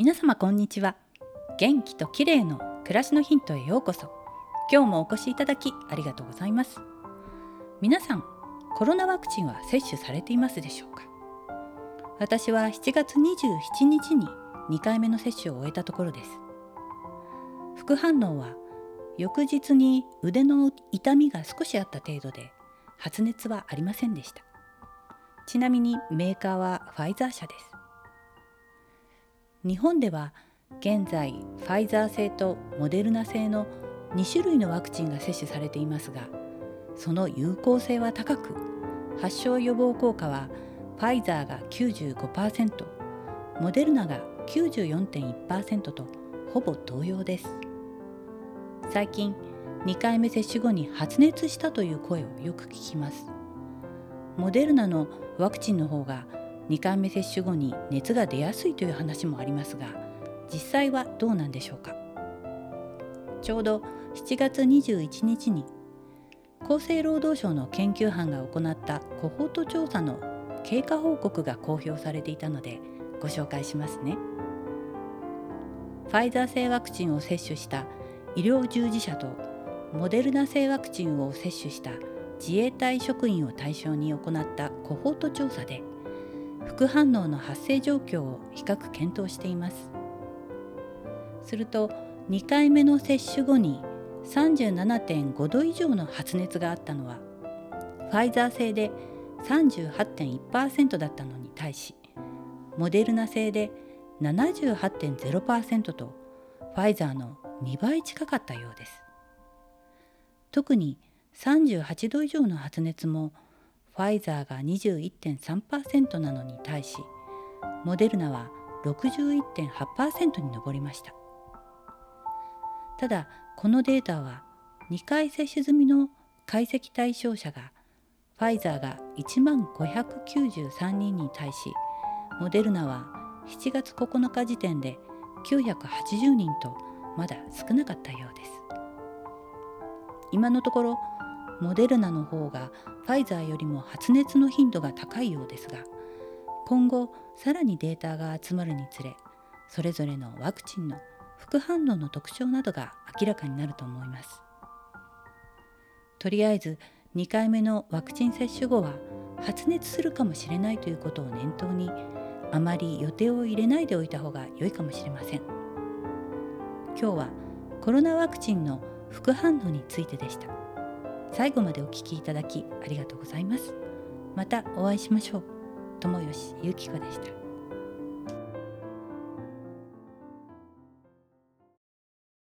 皆様こんにちは。元気と綺麗の暮らしのヒントへようこそ。今日もお越しいただきありがとうございます。皆さんコロナワクチンは接種されていますでしょうか？私は7月27日に2回目の接種を終えたところです。副反応は翌日に腕の痛みが少しあった程度で発熱はありませんでした。ちなみにメーカーはファイザー社です。日本では現在ファイザー製とモデルナ製の2種類のワクチンが接種されていますがその有効性は高く発症予防効果はファイザーが95%モデルナが94.1%とほぼ同様です。最近2回目接種後に発熱したという声をよく聞きます。モデルナのワクチンの方が2回目接種後に熱が出やすいという話もありますが実際はどうなんでしょうか？ちょうど7月21日に厚生労働省の研究班が行ったコホート調査の経過報告が公表されていたのでご紹介しますね。ファイザー製ワクチンを接種した医療従事者とモデルナ製ワクチンを接種した自衛隊職員を対象に行ったコホート調査で副反応の発生状況を比較検討しています。すると2回目の接種後に37.5度以上の発熱があったのはファイザー製で38.1%だったのに対しモデルナ製で78.0%とファイザーの2倍近かったようです。特に38度以上の発熱もファイザーが21.3%なのに対しモデルナは61.8%に上りました。ただこのデータは2回接種済みの解析対象者がファイザーが1万593人に対しモデルナは7月9日時点で980人とまだ少なかったようです。今のところモデルナの方がファイザーよりも発熱の頻度が高いようですが今後さらにデータが集まるにつれそれぞれのワクチンの副反応の特徴などが明らかになると思います。とりあえず2回目のワクチン接種後は発熱するかもしれないということを念頭にあまり予定を入れないでおいた方が良いかもしれません。今日はコロナワクチンの副反応についてでした。最後までお聞きいただきありがとうございます。またお会いしましょう。友吉ゆき子でした。